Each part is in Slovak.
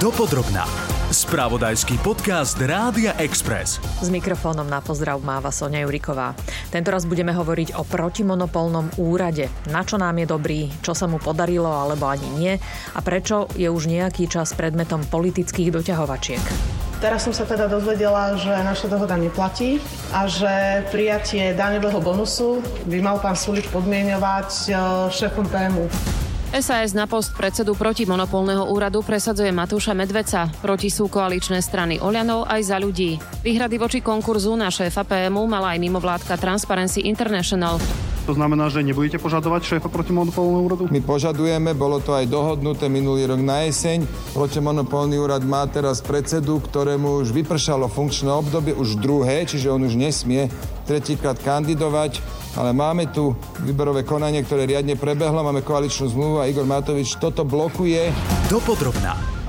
Dopodrobná. Spravodajský podcast Rádia Express. S mikrofónom na pozdrav máva Sonia Juriková. Tento raz budeme hovoriť o protimonopolnom úrade. Na čo nám je dobrý, čo sa mu podarilo alebo ani nie a prečo je už nejaký čas predmetom politických doťahovačiek. Teraz som sa teda dozvedela, že naša dohoda neplatí a že prijatie daňového bonusu by mal pán Sulič podmienovať e, šéfom PMU. SAS na post predsedu protimonopolného úradu presadzuje Matúša Medveca. Proti sú koaličné strany Oľanov aj za ľudí. Výhrady voči konkurzu na šéfa PMU mala aj mimovládka Transparency International. To znamená, že nebudete požadovať šéfa protimonopolného úradu? My požadujeme, bolo to aj dohodnuté minulý rok na jeseň. Protimonopolný úrad má teraz predsedu, ktorému už vypršalo funkčné obdobie, už druhé, čiže on už nesmie tretíkrát kandidovať ale máme tu výberové konanie, ktoré riadne prebehlo, máme koaličnú zmluvu a Igor Matovič toto blokuje. Dopodrobná.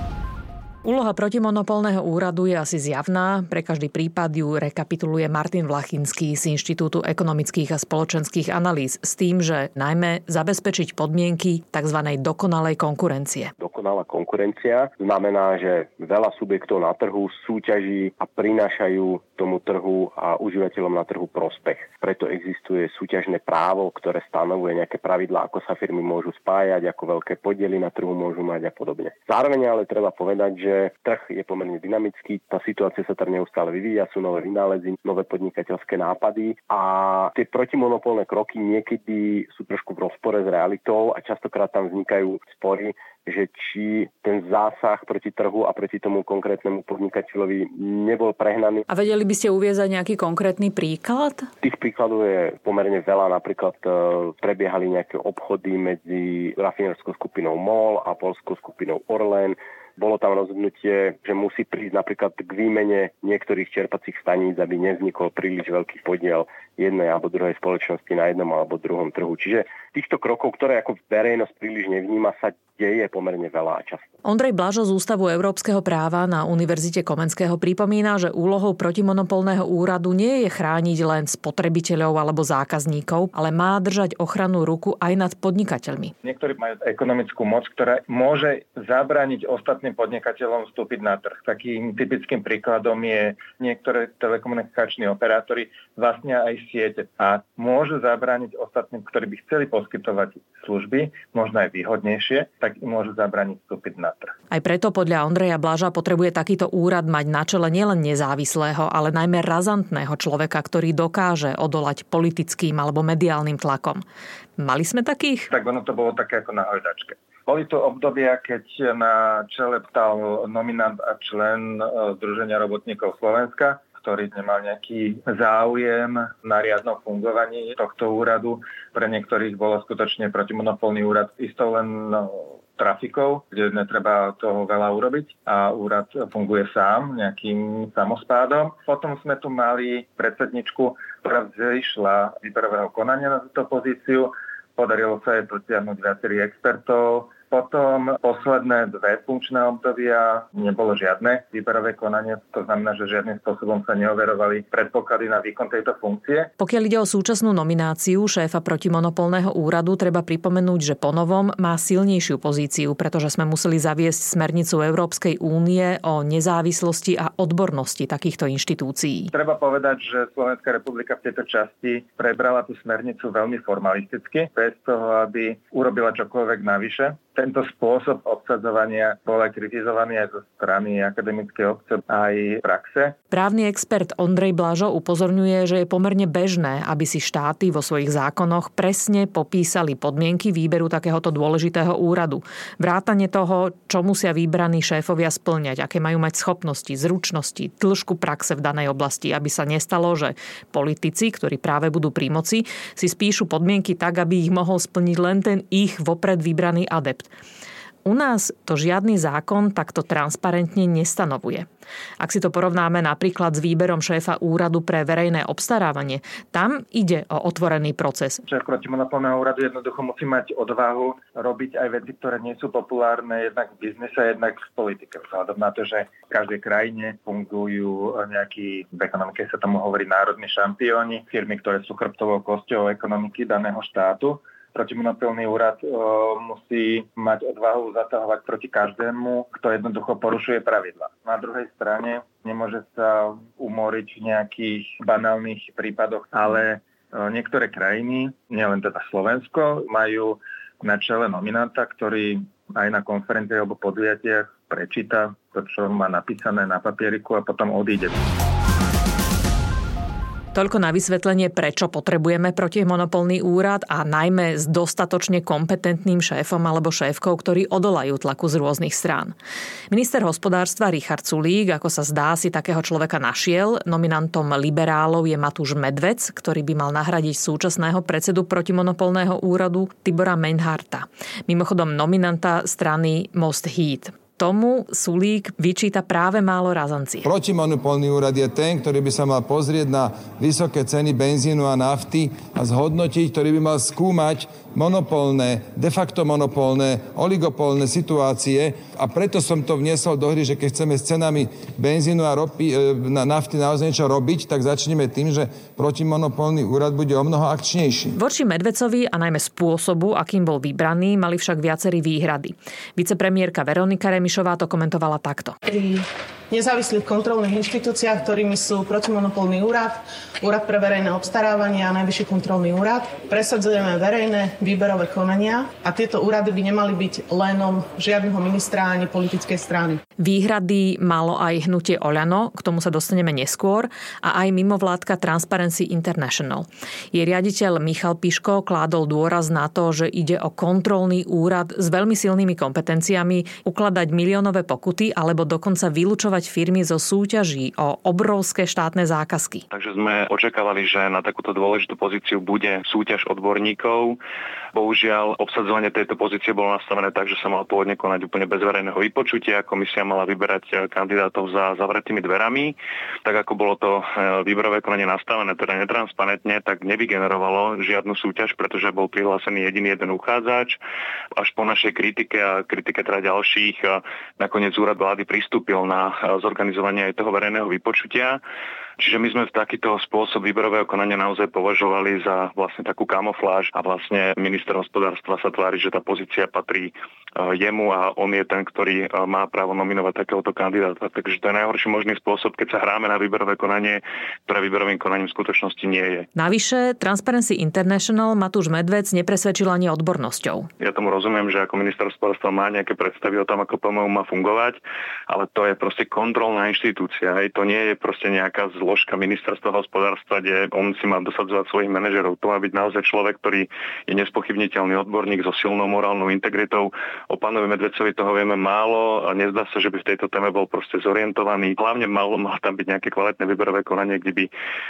Úloha protimonopolného úradu je asi zjavná. Pre každý prípad ju rekapituluje Martin Vlachinský z Inštitútu ekonomických a spoločenských analýz s tým, že najmä zabezpečiť podmienky tzv. dokonalej konkurencie. Dokonalá konkurencia znamená, že veľa subjektov na trhu súťaží a prinášajú tomu trhu a užívateľom na trhu prospech. Preto existuje súťažné právo, ktoré stanovuje nejaké pravidlá, ako sa firmy môžu spájať, ako veľké podiely na trhu môžu mať a podobne. Zároveň ale treba povedať, že že trh je pomerne dynamický, tá situácia sa tam neustále vyvíja, sú nové vynálezy, nové podnikateľské nápady a tie protimonopolné kroky niekedy sú trošku v rozpore s realitou a častokrát tam vznikajú spory, že či ten zásah proti trhu a proti tomu konkrétnemu podnikateľovi nebol prehnaný. A vedeli by ste uviezať nejaký konkrétny príklad? Tých príkladov je pomerne veľa. Napríklad e, prebiehali nejaké obchody medzi rafinerskou skupinou MOL a polskou skupinou Orlen bolo tam rozhodnutie, že musí prísť napríklad k výmene niektorých čerpacích staníc, aby nevznikol príliš veľký podiel jednej alebo druhej spoločnosti na jednom alebo druhom trhu. Čiže týchto krokov, ktoré ako verejnosť príliš nevníma, sa deje pomerne veľa a často. Ondrej Blažo z Ústavu európskeho práva na Univerzite Komenského pripomína, že úlohou protimonopolného úradu nie je chrániť len spotrebiteľov alebo zákazníkov, ale má držať ochranu ruku aj nad podnikateľmi. Niektorí majú ekonomickú moc, ktorá môže zabrániť ostatným podnikateľom vstúpiť na trh. Takým typickým príkladom je niektoré telekomunikační operátory vlastnia aj siete a môžu zabrániť ostatným, ktorí by chceli poskytovať služby, možno aj výhodnejšie, tak im môžu zabrániť vstúpiť na trh. Aj preto podľa Ondreja Blaža potrebuje takýto úrad mať na čele nielen nezávislého, ale najmä razantného človeka, ktorý dokáže odolať politickým alebo mediálnym tlakom. Mali sme takých? Tak ono to bolo také ako na hojdačke. Boli to obdobia, keď na čele ptal nominant a člen e, Združenia robotníkov Slovenska, ktorý nemal nejaký záujem na riadnom fungovaní tohto úradu. Pre niektorých bolo skutočne protimonopolný úrad isto len no, trafikou, kde netreba toho veľa urobiť a úrad funguje sám nejakým samospádom. Potom sme tu mali predsedničku, ktorá vzýšla výberového konania na túto pozíciu. Podarilo sa jej pritiahnuť viacerých expertov, potom posledné dve funkčné obdobia nebolo žiadne výberové konanie, to znamená, že žiadnym spôsobom sa neoverovali predpoklady na výkon tejto funkcie. Pokiaľ ide o súčasnú nomináciu šéfa protimonopolného úradu, treba pripomenúť, že ponovom má silnejšiu pozíciu, pretože sme museli zaviesť smernicu Európskej únie o nezávislosti a odbornosti takýchto inštitúcií. Treba povedať, že Slovenská republika v tejto časti prebrala tú smernicu veľmi formalisticky, bez toho, aby urobila čokoľvek navyše tento spôsob obsadzovania bol aj kritizovaný aj zo strany akademickej obce aj praxe. Právny expert Ondrej Blažo upozorňuje, že je pomerne bežné, aby si štáty vo svojich zákonoch presne popísali podmienky výberu takéhoto dôležitého úradu. Vrátane toho, čo musia vybraní šéfovia splňať, aké majú mať schopnosti, zručnosti, dĺžku praxe v danej oblasti, aby sa nestalo, že politici, ktorí práve budú pri moci, si spíšu podmienky tak, aby ich mohol splniť len ten ich vopred vybraný adept koncept. U nás to žiadny zákon takto transparentne nestanovuje. Ak si to porovnáme napríklad s výberom šéfa úradu pre verejné obstarávanie, tam ide o otvorený proces. Šéf protimonopolného úradu jednoducho musí mať odvahu robiť aj veci, ktoré nie sú populárne jednak v biznise, jednak v politike. Vzhľadom na to, že v každej krajine fungujú nejakí, v ekonomike sa tomu hovorí národní šampióni, firmy, ktoré sú chrbtovou kosťou ekonomiky daného štátu protimonopolný úrad e, musí mať odvahu zatahovať proti každému, kto jednoducho porušuje pravidla. Na druhej strane nemôže sa umoriť v nejakých banálnych prípadoch, ale e, niektoré krajiny, nielen teda Slovensko, majú na čele nominanta, ktorý aj na konferencii alebo podujatiach prečíta to, čo má napísané na papieriku a potom odíde. Toľko na vysvetlenie, prečo potrebujeme protimonopolný úrad a najmä s dostatočne kompetentným šéfom alebo šéfkou, ktorí odolajú tlaku z rôznych strán. Minister hospodárstva Richard Sulík, ako sa zdá, si takého človeka našiel. Nominantom liberálov je Matúš Medvec, ktorý by mal nahradiť súčasného predsedu protimonopolného úradu Tibora Menharta. Mimochodom nominanta strany Most Heat tomu Sulík vyčíta práve málo razancie. Protimonopolný úrad je ten, ktorý by sa mal pozrieť na vysoké ceny benzínu a nafty a zhodnotiť, ktorý by mal skúmať monopolné, de facto monopolné, oligopolné situácie a preto som to vniesol do hry, že keď chceme s cenami benzínu a ropy, e, na nafty naozaj niečo robiť, tak začneme tým, že protimonopolný úrad bude o mnoho akčnejší. Voči Medvecovi a najmä spôsobu, akým bol vybraný, mali však viacerí výhrady. Vicepremiérka Veronika Remišová to komentovala takto. Nezávislých kontrolných inštitúciách, ktorými sú protimonopolný úrad, úrad pre verejné obstarávanie a najvyšší kontrolný úrad, presadzujeme verejné výberové konania a tieto úrady by nemali byť lenom žiadneho ministra ani politickej strany. Výhrady malo aj hnutie Oľano, k tomu sa dostaneme neskôr, a aj mimovládka Transparency International. Jej riaditeľ Michal Piško kládol dôraz na to, že ide o kontrolný úrad s veľmi silnými kompetenciami, ukladať miliónové pokuty alebo dokonca vylúčovať firmy zo súťaží o obrovské štátne zákazky. Takže sme očakávali, že na takúto dôležitú pozíciu bude súťaž odborníkov Bohužiaľ, obsadzovanie tejto pozície bolo nastavené tak, že sa mal pôvodne konať úplne bez verejného vypočutia. Komisia mala vyberať eh, kandidátov za zavretými dverami. Tak ako bolo to eh, výberové konanie nastavené, teda netransparentne, tak nevygenerovalo žiadnu súťaž, pretože bol prihlásený jediný jeden uchádzač. Až po našej kritike a kritike teda ďalších nakoniec úrad vlády pristúpil na zorganizovanie aj toho verejného vypočutia. Čiže my sme takýto spôsob výberového konania naozaj považovali za vlastne takú kamofláž a vlastne minister hospodárstva sa tvári, že tá pozícia patrí e, jemu a on je ten, ktorý e, má právo nominovať takéhoto kandidáta. Takže to je najhorší možný spôsob, keď sa hráme na výberové konanie, ktoré výberovým konaním v skutočnosti nie je. Navyše, Transparency International Matúš Medvec nepresvedčil ani odbornosťou. Ja tomu rozumiem, že ako minister hospodárstva má nejaké predstavy o tom, ako PMU má fungovať, ale to je proste kontrolná inštitúcia. Hej. To nie je proste nejaká zlo zložka ministerstva hospodárstva, kde on si má dosadzovať svojich manažerov. To má byť naozaj človek, ktorý je nespochybniteľný odborník so silnou morálnou integritou. O pánovi Medvecovi toho vieme málo a nezdá sa, že by v tejto téme bol proste zorientovaný. Hlavne mal, mal tam byť nejaké kvalitné výberové konanie, kde by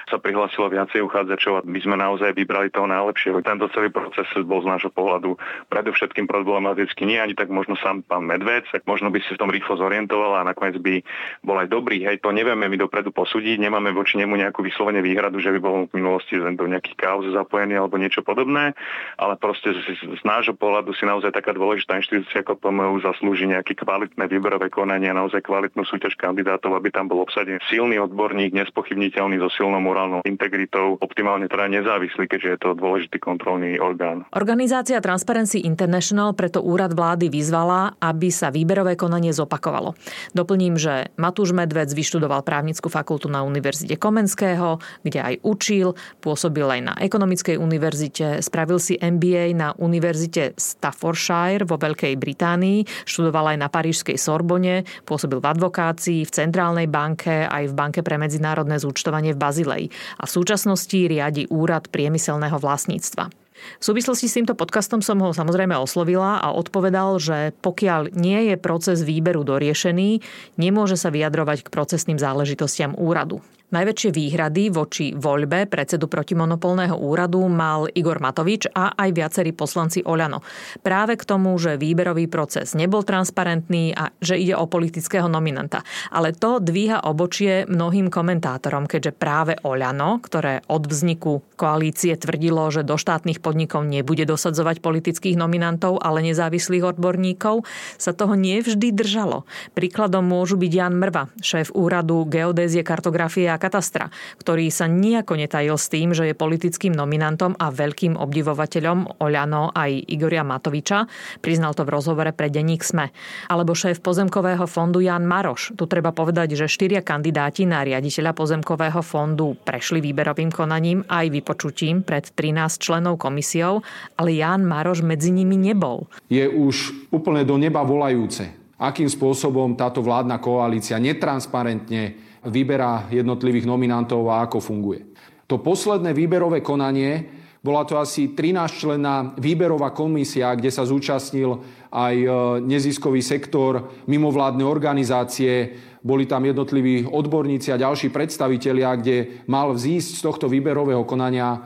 sa prihlásilo viacej uchádzačov a my sme naozaj vybrali toho najlepšieho. Tento celý proces bol z nášho pohľadu predovšetkým problematický. Nie ani tak možno sám pán Medvec, tak možno by si v tom rýchlo zorientoval a nakoniec by bol aj dobrý. Hej, to nevieme my dopredu posúdiť, nemáme nemáme voči nemu nejakú vyslovene výhradu, že by bol v minulosti do nejakých kauz zapojený alebo niečo podobné, ale proste z, z nášho pohľadu si naozaj taká dôležitá inštitúcia ako PMU zaslúži nejaké kvalitné výberové konanie a naozaj kvalitnú súťaž kandidátov, aby tam bol obsadený silný odborník, nespochybniteľný so silnou morálnou integritou, optimálne teda nezávislý, keďže je to dôležitý kontrolný orgán. Organizácia Transparency International preto úrad vlády vyzvala, aby sa výberové konanie zopakovalo. Doplním, že Matúš Medvec vyštudoval právnickú fakultu na univerzite univerzite Komenského, kde aj učil, pôsobil aj na ekonomickej univerzite, spravil si MBA na univerzite Staffordshire vo Veľkej Británii, študoval aj na parížskej Sorbone, pôsobil v advokácii, v Centrálnej banke, aj v Banke pre medzinárodné zúčtovanie v Bazilei a v súčasnosti riadi úrad priemyselného vlastníctva. V súvislosti s týmto podcastom som ho samozrejme oslovila a odpovedal, že pokiaľ nie je proces výberu doriešený, nemôže sa vyjadrovať k procesným záležitostiam úradu. Najväčšie výhrady voči voľbe predsedu protimonopolného úradu mal Igor Matovič a aj viacerí poslanci Oľano. Práve k tomu, že výberový proces nebol transparentný a že ide o politického nominanta. Ale to dvíha obočie mnohým komentátorom, keďže práve Oľano, ktoré od vzniku koalície tvrdilo, že do štátnych podnikov nebude dosadzovať politických nominantov, ale nezávislých odborníkov, sa toho nevždy držalo. Príkladom môžu byť Jan Mrva, šéf úradu geodézie, kartografie a katastra, ktorý sa nijako netajil s tým, že je politickým nominantom a veľkým obdivovateľom Oľano aj Igoria Matoviča. Priznal to v rozhovore pre denník SME. Alebo šéf pozemkového fondu Jan Maroš. Tu treba povedať, že štyria kandidáti na riaditeľa pozemkového fondu prešli výberovým konaním aj vypočutím pred 13 členov komisiou, ale Jan Maroš medzi nimi nebol. Je už úplne do neba volajúce, akým spôsobom táto vládna koalícia netransparentne vyberá jednotlivých nominantov a ako funguje. To posledné výberové konanie bola to asi 13 členná výberová komisia, kde sa zúčastnil aj e, neziskový sektor, mimovládne organizácie, boli tam jednotliví odborníci a ďalší predstavitelia, kde mal vzísť z tohto výberového konania e,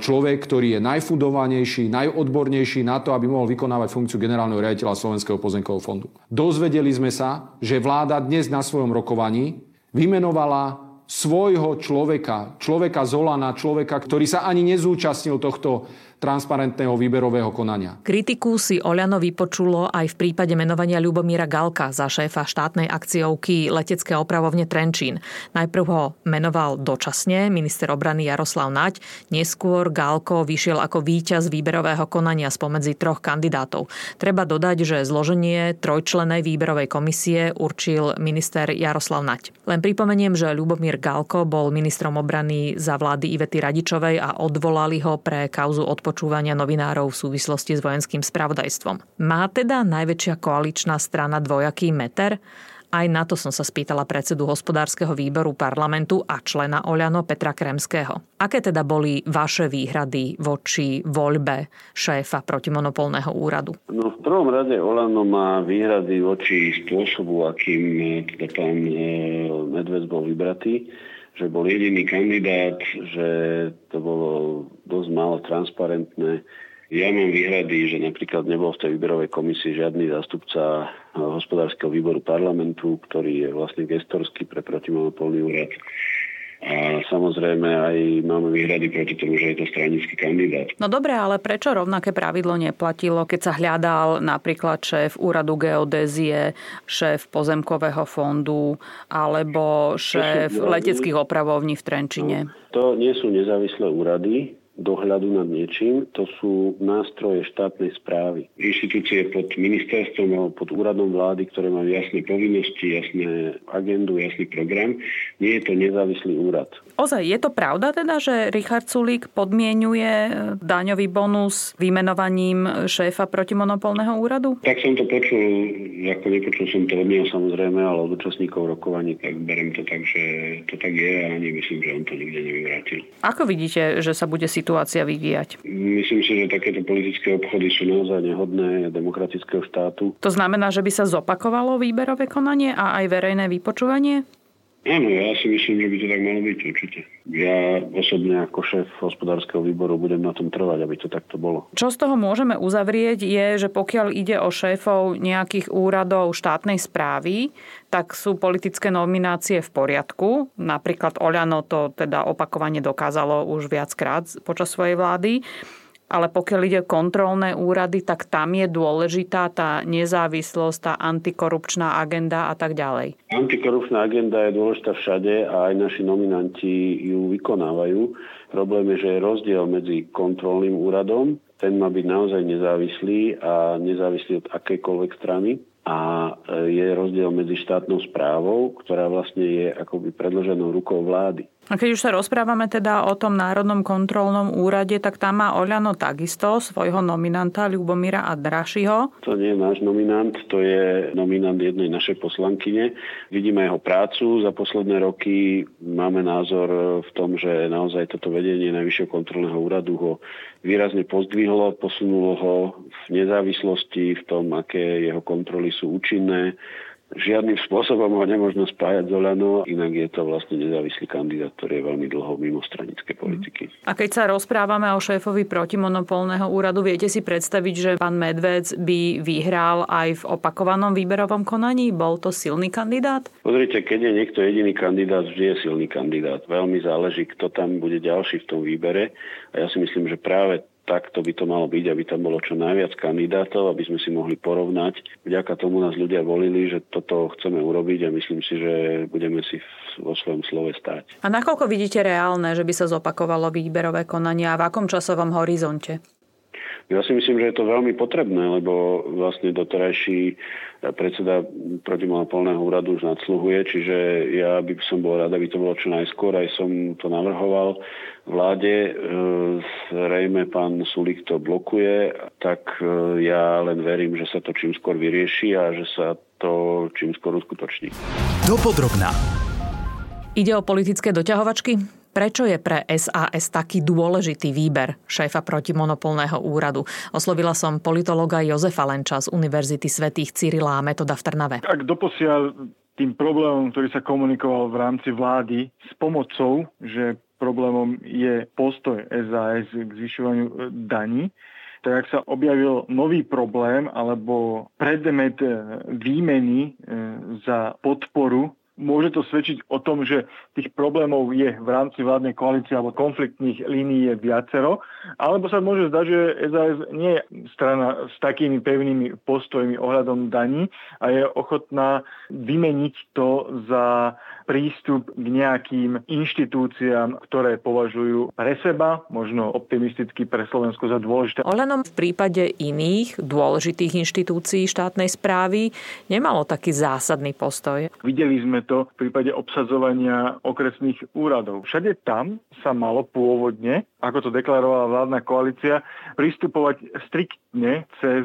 človek, ktorý je najfundovanejší, najodbornejší na to, aby mohol vykonávať funkciu generálneho riaditeľa Slovenského pozemkového fondu. Dozvedeli sme sa, že vláda dnes na svojom rokovaní vymenovala svojho človeka, človeka Zolana, človeka, ktorý sa ani nezúčastnil tohto transparentného výberového konania. Kritiku si Oľano vypočulo aj v prípade menovania Ľubomíra Galka za šéfa štátnej akciovky letecké opravovne Trenčín. Najprv ho menoval dočasne minister obrany Jaroslav Naď, neskôr Galko vyšiel ako víťaz výberového konania spomedzi troch kandidátov. Treba dodať, že zloženie trojčlenej výberovej komisie určil minister Jaroslav Naď. Len pripomeniem, že Ľubomír Galko bol ministrom obrany za vlády Ivety Radičovej a odvolali ho pre kauzu odpočtu vypočúvania novinárov v súvislosti s vojenským spravodajstvom. Má teda najväčšia koaličná strana dvojaký meter? Aj na to som sa spýtala predsedu hospodárskeho výboru parlamentu a člena Oľano Petra Kremského. Aké teda boli vaše výhrady voči voľbe šéfa protimonopolného úradu? No v prvom rade Oľano má výhrady voči spôsobu, akým teda pán Medved bol vybratý že bol jediný kandidát, že to bolo dosť málo transparentné. Ja mám výhrady, že napríklad nebol v tej výberovej komisii žiadny zástupca hospodárskeho výboru parlamentu, ktorý je vlastne gestorský pre protimonopolný úrad. A samozrejme aj máme výhrady proti tomu, že je to stranický kandidát. No dobre, ale prečo rovnaké pravidlo neplatilo, keď sa hľadal napríklad šéf úradu geodézie, šéf pozemkového fondu alebo šéf leteckých opravovní v Trenčine? No, to nie sú nezávislé úrady, dohľadu nad niečím, to sú nástroje štátnej správy. Inštitúcie pod ministerstvom alebo pod úradom vlády, ktoré majú jasné povinnosti, jasné agendu, jasný program. Nie je to nezávislý úrad. Ozaj, je to pravda teda, že Richard Sulík podmienuje daňový bonus vymenovaním šéfa protimonopolného úradu? Tak som to počul, ako nepočul som to od neho samozrejme, ale od účastníkov rokovaní, tak berem to tak, že to tak je a nemyslím, že on to nikde nevyvrátil. Ako vidíte, že sa bude situácia vyvíjať? Myslím si, že takéto politické obchody sú naozaj nehodné demokratického štátu. To znamená, že by sa zopakovalo výberové konanie a aj verejné vypočúvanie? Áno, ja si myslím, že by to tak malo byť určite. Ja osobne ako šéf hospodárskeho výboru budem na tom trvať, aby to takto bolo. Čo z toho môžeme uzavrieť je, že pokiaľ ide o šéfov nejakých úradov štátnej správy, tak sú politické nominácie v poriadku. Napríklad Oľano to teda opakovane dokázalo už viackrát počas svojej vlády ale pokiaľ ide kontrolné úrady, tak tam je dôležitá tá nezávislosť, tá antikorupčná agenda a tak ďalej. Antikorupčná agenda je dôležitá všade a aj naši nominanti ju vykonávajú. Problém je, že je rozdiel medzi kontrolným úradom, ten má byť naozaj nezávislý a nezávislý od akejkoľvek strany a e, je rozdiel medzi štátnou správou, ktorá vlastne je akoby predloženou rukou vlády. A keď už sa rozprávame teda o tom Národnom kontrolnom úrade, tak tam má Oľano takisto svojho nominanta Ľubomíra Adrašiho. To nie je náš nominant, to je nominant jednej našej poslankyne. Vidíme jeho prácu za posledné roky. Máme názor v tom, že naozaj toto vedenie Najvyššieho kontrolného úradu ho výrazne pozdvihlo, posunulo ho v nezávislosti, v tom, aké jeho kontroly sú účinné, Žiadnym spôsobom ho nemôžno spájať z Olano, inak je to vlastne nezávislý kandidát, ktorý je veľmi dlho mimo stranické politiky. A keď sa rozprávame o šéfovi protimonopolného úradu, viete si predstaviť, že pán Medvec by vyhral aj v opakovanom výberovom konaní? Bol to silný kandidát? Pozrite, keď je niekto jediný kandidát, vždy je silný kandidát. Veľmi záleží, kto tam bude ďalší v tom výbere. A ja si myslím, že práve takto by to malo byť, aby tam bolo čo najviac kandidátov, aby sme si mohli porovnať. Vďaka tomu nás ľudia volili, že toto chceme urobiť a myslím si, že budeme si vo svojom slove stať. A nakoľko vidíte reálne, že by sa zopakovalo výberové konanie a v akom časovom horizonte? Ja si myslím, že je to veľmi potrebné, lebo vlastne doterajší predseda protimonopolného úradu už nadsluhuje, čiže ja by som bol rád, aby to bolo čo najskôr, aj som to navrhoval vláde. E, zrejme pán Sulik to blokuje, tak e, ja len verím, že sa to čím skôr vyrieši a že sa to čím skôr uskutoční. Dopodrobná. Ide o politické doťahovačky? Prečo je pre SAS taký dôležitý výber šéfa protimonopolného úradu? Oslovila som politologa Jozefa Lenča z Univerzity svätých Cyrila a Metoda v Trnave. Ak doposiaľ tým problémom, ktorý sa komunikoval v rámci vlády s pomocou, že problémom je postoj SAS k zvyšovaniu e, daní, tak ak sa objavil nový problém alebo predmet e, výmeny e, za podporu Môže to svedčiť o tom, že tých problémov je v rámci vládnej koalície alebo konfliktných línií je viacero, alebo sa môže zdať, že SAS nie je strana s takými pevnými postojmi ohľadom daní a je ochotná vymeniť to za prístup k nejakým inštitúciám, ktoré považujú pre seba, možno optimisticky pre Slovensko za dôležité. Olenom v prípade iných dôležitých inštitúcií štátnej správy nemalo taký zásadný postoj. Videli sme to v prípade obsadzovania okresných úradov. Všade tam sa malo pôvodne, ako to deklarovala vládna koalícia, pristupovať striktne cez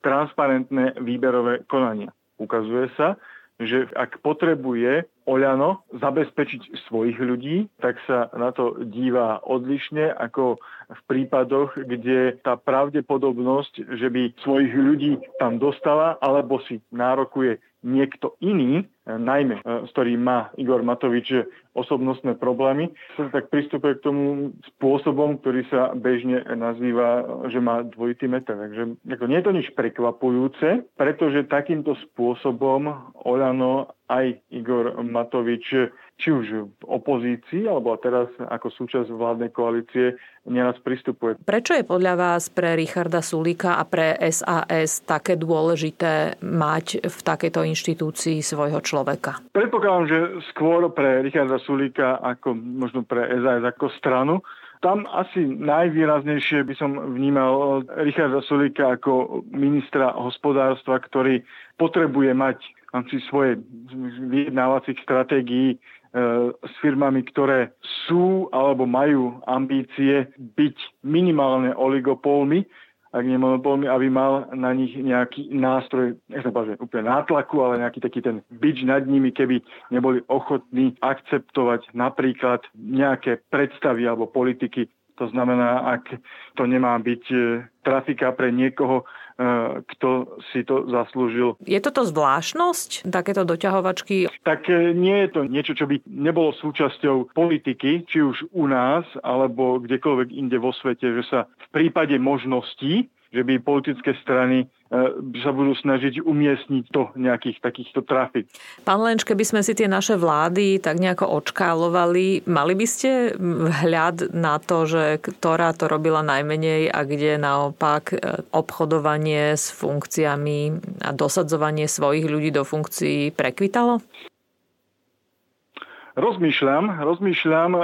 transparentné výberové konania. Ukazuje sa, že ak potrebuje Oľano zabezpečiť svojich ľudí, tak sa na to díva odlišne ako v prípadoch, kde tá pravdepodobnosť, že by svojich ľudí tam dostala alebo si nárokuje niekto iný, najmä e, s ktorým má Igor Matovič osobnostné problémy, sa tak pristupuje k tomu spôsobom, ktorý sa bežne nazýva, že má dvojitý meter. Takže ako nie je to nič prekvapujúce, pretože takýmto spôsobom Olano aj Igor Matovič či už v opozícii, alebo teraz ako súčasť vládnej koalície neraz pristupuje. Prečo je podľa vás pre Richarda Sulíka a pre SAS také dôležité mať v takejto inštitúcii svojho človeka? Predpokladám, že skôr pre Richarda Sulíka ako možno pre SAS ako stranu, tam asi najvýraznejšie by som vnímal Richarda Sulíka ako ministra hospodárstva, ktorý potrebuje mať v rámci svojej vyjednávacích stratégií s firmami, ktoré sú alebo majú ambície byť minimálne oligopolmi, ak nie monopolmi, aby mal na nich nejaký nástroj, nechcem povedať, úplne nátlaku, ale nejaký taký ten bič nad nimi, keby neboli ochotní akceptovať napríklad nejaké predstavy alebo politiky. To znamená, ak to nemá byť e, trafika pre niekoho, e, kto si to zaslúžil. Je toto zvláštnosť, takéto doťahovačky? Tak e, nie je to niečo, čo by nebolo súčasťou politiky, či už u nás, alebo kdekoľvek inde vo svete, že sa v prípade možností, že by politické strany sa budú snažiť umiestniť to nejakých takýchto trafik. Pán Lenč, keby sme si tie naše vlády tak nejako očkálovali, mali by ste vhľad na to, že ktorá to robila najmenej a kde naopak e, obchodovanie s funkciami a dosadzovanie svojich ľudí do funkcií prekvitalo? Rozmýšľam, rozmýšľam, e,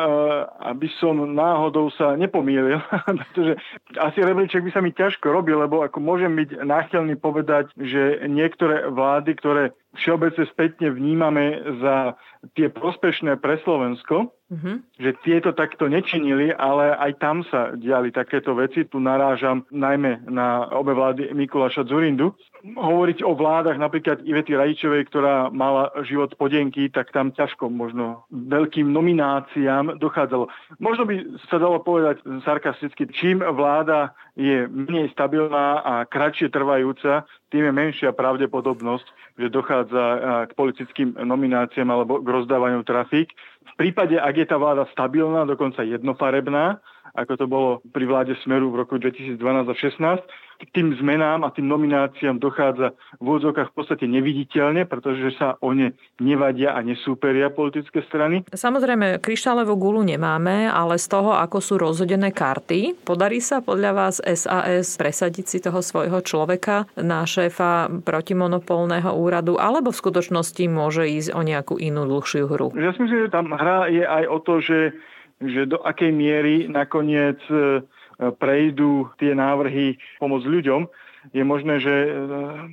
aby som náhodou sa nepomýlil, pretože asi rebríček by sa mi ťažko robil, lebo ako môžem byť náchylný povedať, že niektoré vlády, ktoré všeobecne spätne vnímame za tie prospešné pre Slovensko, mm-hmm. že tieto takto nečinili, ale aj tam sa diali takéto veci. Tu narážam najmä na obe vlády Mikuláša Zurindu. Hovoriť o vládach napríklad Ivety Rajčovej, ktorá mala život podenky, tak tam ťažko možno veľkým nomináciám dochádzalo. Možno by sa dalo povedať sarkasticky, čím vláda je menej stabilná a kratšie trvajúca, tým je menšia pravdepodobnosť, že dochádza k politickým nomináciám alebo k rozdávaniu trafík. V prípade, ak je tá vláda stabilná, dokonca jednofarebná, ako to bolo pri vláde Smeru v roku 2012 a 2016. K tým zmenám a tým nomináciám dochádza v úvodzovkách v podstate neviditeľne, pretože sa o ne nevadia a nesúperia politické strany. Samozrejme, kryštálovú gulu nemáme, ale z toho, ako sú rozhodené karty, podarí sa podľa vás SAS presadiť si toho svojho človeka na šéfa protimonopolného úradu, alebo v skutočnosti môže ísť o nejakú inú dlhšiu hru? Ja si myslím, že tam hra je aj o to, že, že do akej miery nakoniec e, prejdú tie návrhy pomoc ľuďom, je možné, že e,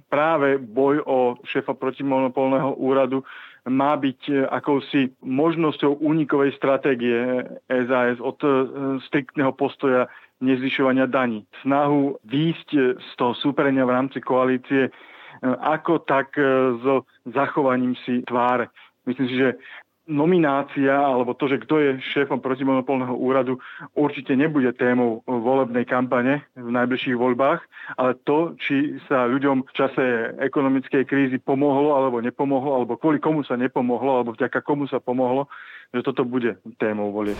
práve boj o šéfa protimonopolného úradu má byť e, akousi možnosťou únikovej stratégie SAS od striktného postoja nezvyšovania daní. Snahu výjsť z toho súperenia v rámci koalície ako tak so zachovaním si tváre. Myslím si, že nominácia alebo to, že kto je šéfom protimonopolného úradu, určite nebude témou volebnej kampane v najbližších voľbách, ale to, či sa ľuďom v čase ekonomickej krízy pomohlo alebo nepomohlo, alebo kvôli komu sa nepomohlo, alebo vďaka komu sa pomohlo, že toto bude témou volie.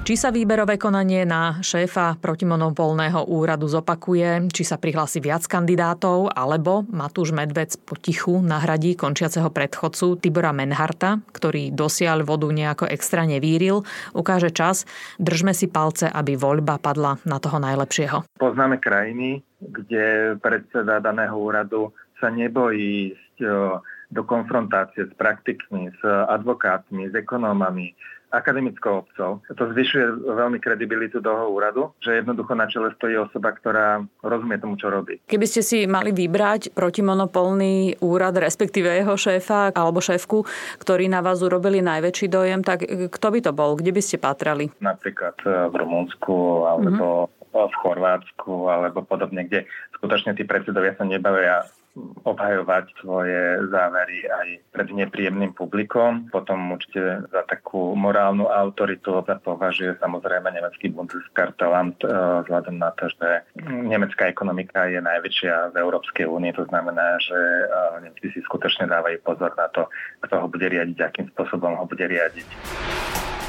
Či sa výberové konanie na šéfa protimonopolného úradu zopakuje, či sa prihlási viac kandidátov, alebo Matúš Medvec potichu nahradí končiaceho predchodcu Tibora Menharta, ktorý dosiaľ vodu nejako extra nevíril, ukáže čas. Držme si palce, aby voľba padla na toho najlepšieho. Poznáme krajiny, kde predseda daného úradu sa nebojí ísť do konfrontácie s praktikmi, s advokátmi, s ekonómami, akademickou obcov. To zvyšuje veľmi kredibilitu toho úradu, že jednoducho na čele stojí osoba, ktorá rozumie tomu, čo robí. Keby ste si mali vybrať protimonopolný úrad, respektíve jeho šéfa alebo šéfku, ktorí na vás urobili najväčší dojem, tak kto by to bol? Kde by ste patrali? Napríklad eh, v Rumunsku alebo mm-hmm v Chorvátsku alebo podobne, kde skutočne tí predsedovia sa nebavia obhajovať svoje závery aj pred nepríjemným publikom. Potom určite za takú morálnu autoritu sa považuje samozrejme nemecký Bundeskartelamt eh, vzhľadom na to, že nemecká ekonomika je najväčšia v Európskej únii. To znamená, že eh, Nemci si skutočne dávajú pozor na to, kto ho bude riadiť, akým spôsobom ho bude riadiť.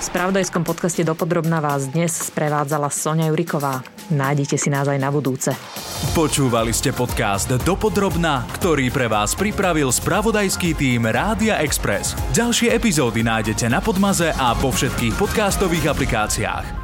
V spravodajskom podcaste Dopodrobna vás dnes sprevádzala Sonia Juriková. Nájdete si nás aj na budúce. Počúvali ste podcast Dopodrobna, ktorý pre vás pripravil spravodajský tým Rádia Express. Ďalšie epizódy nájdete na Podmaze a po všetkých podcastových aplikáciách.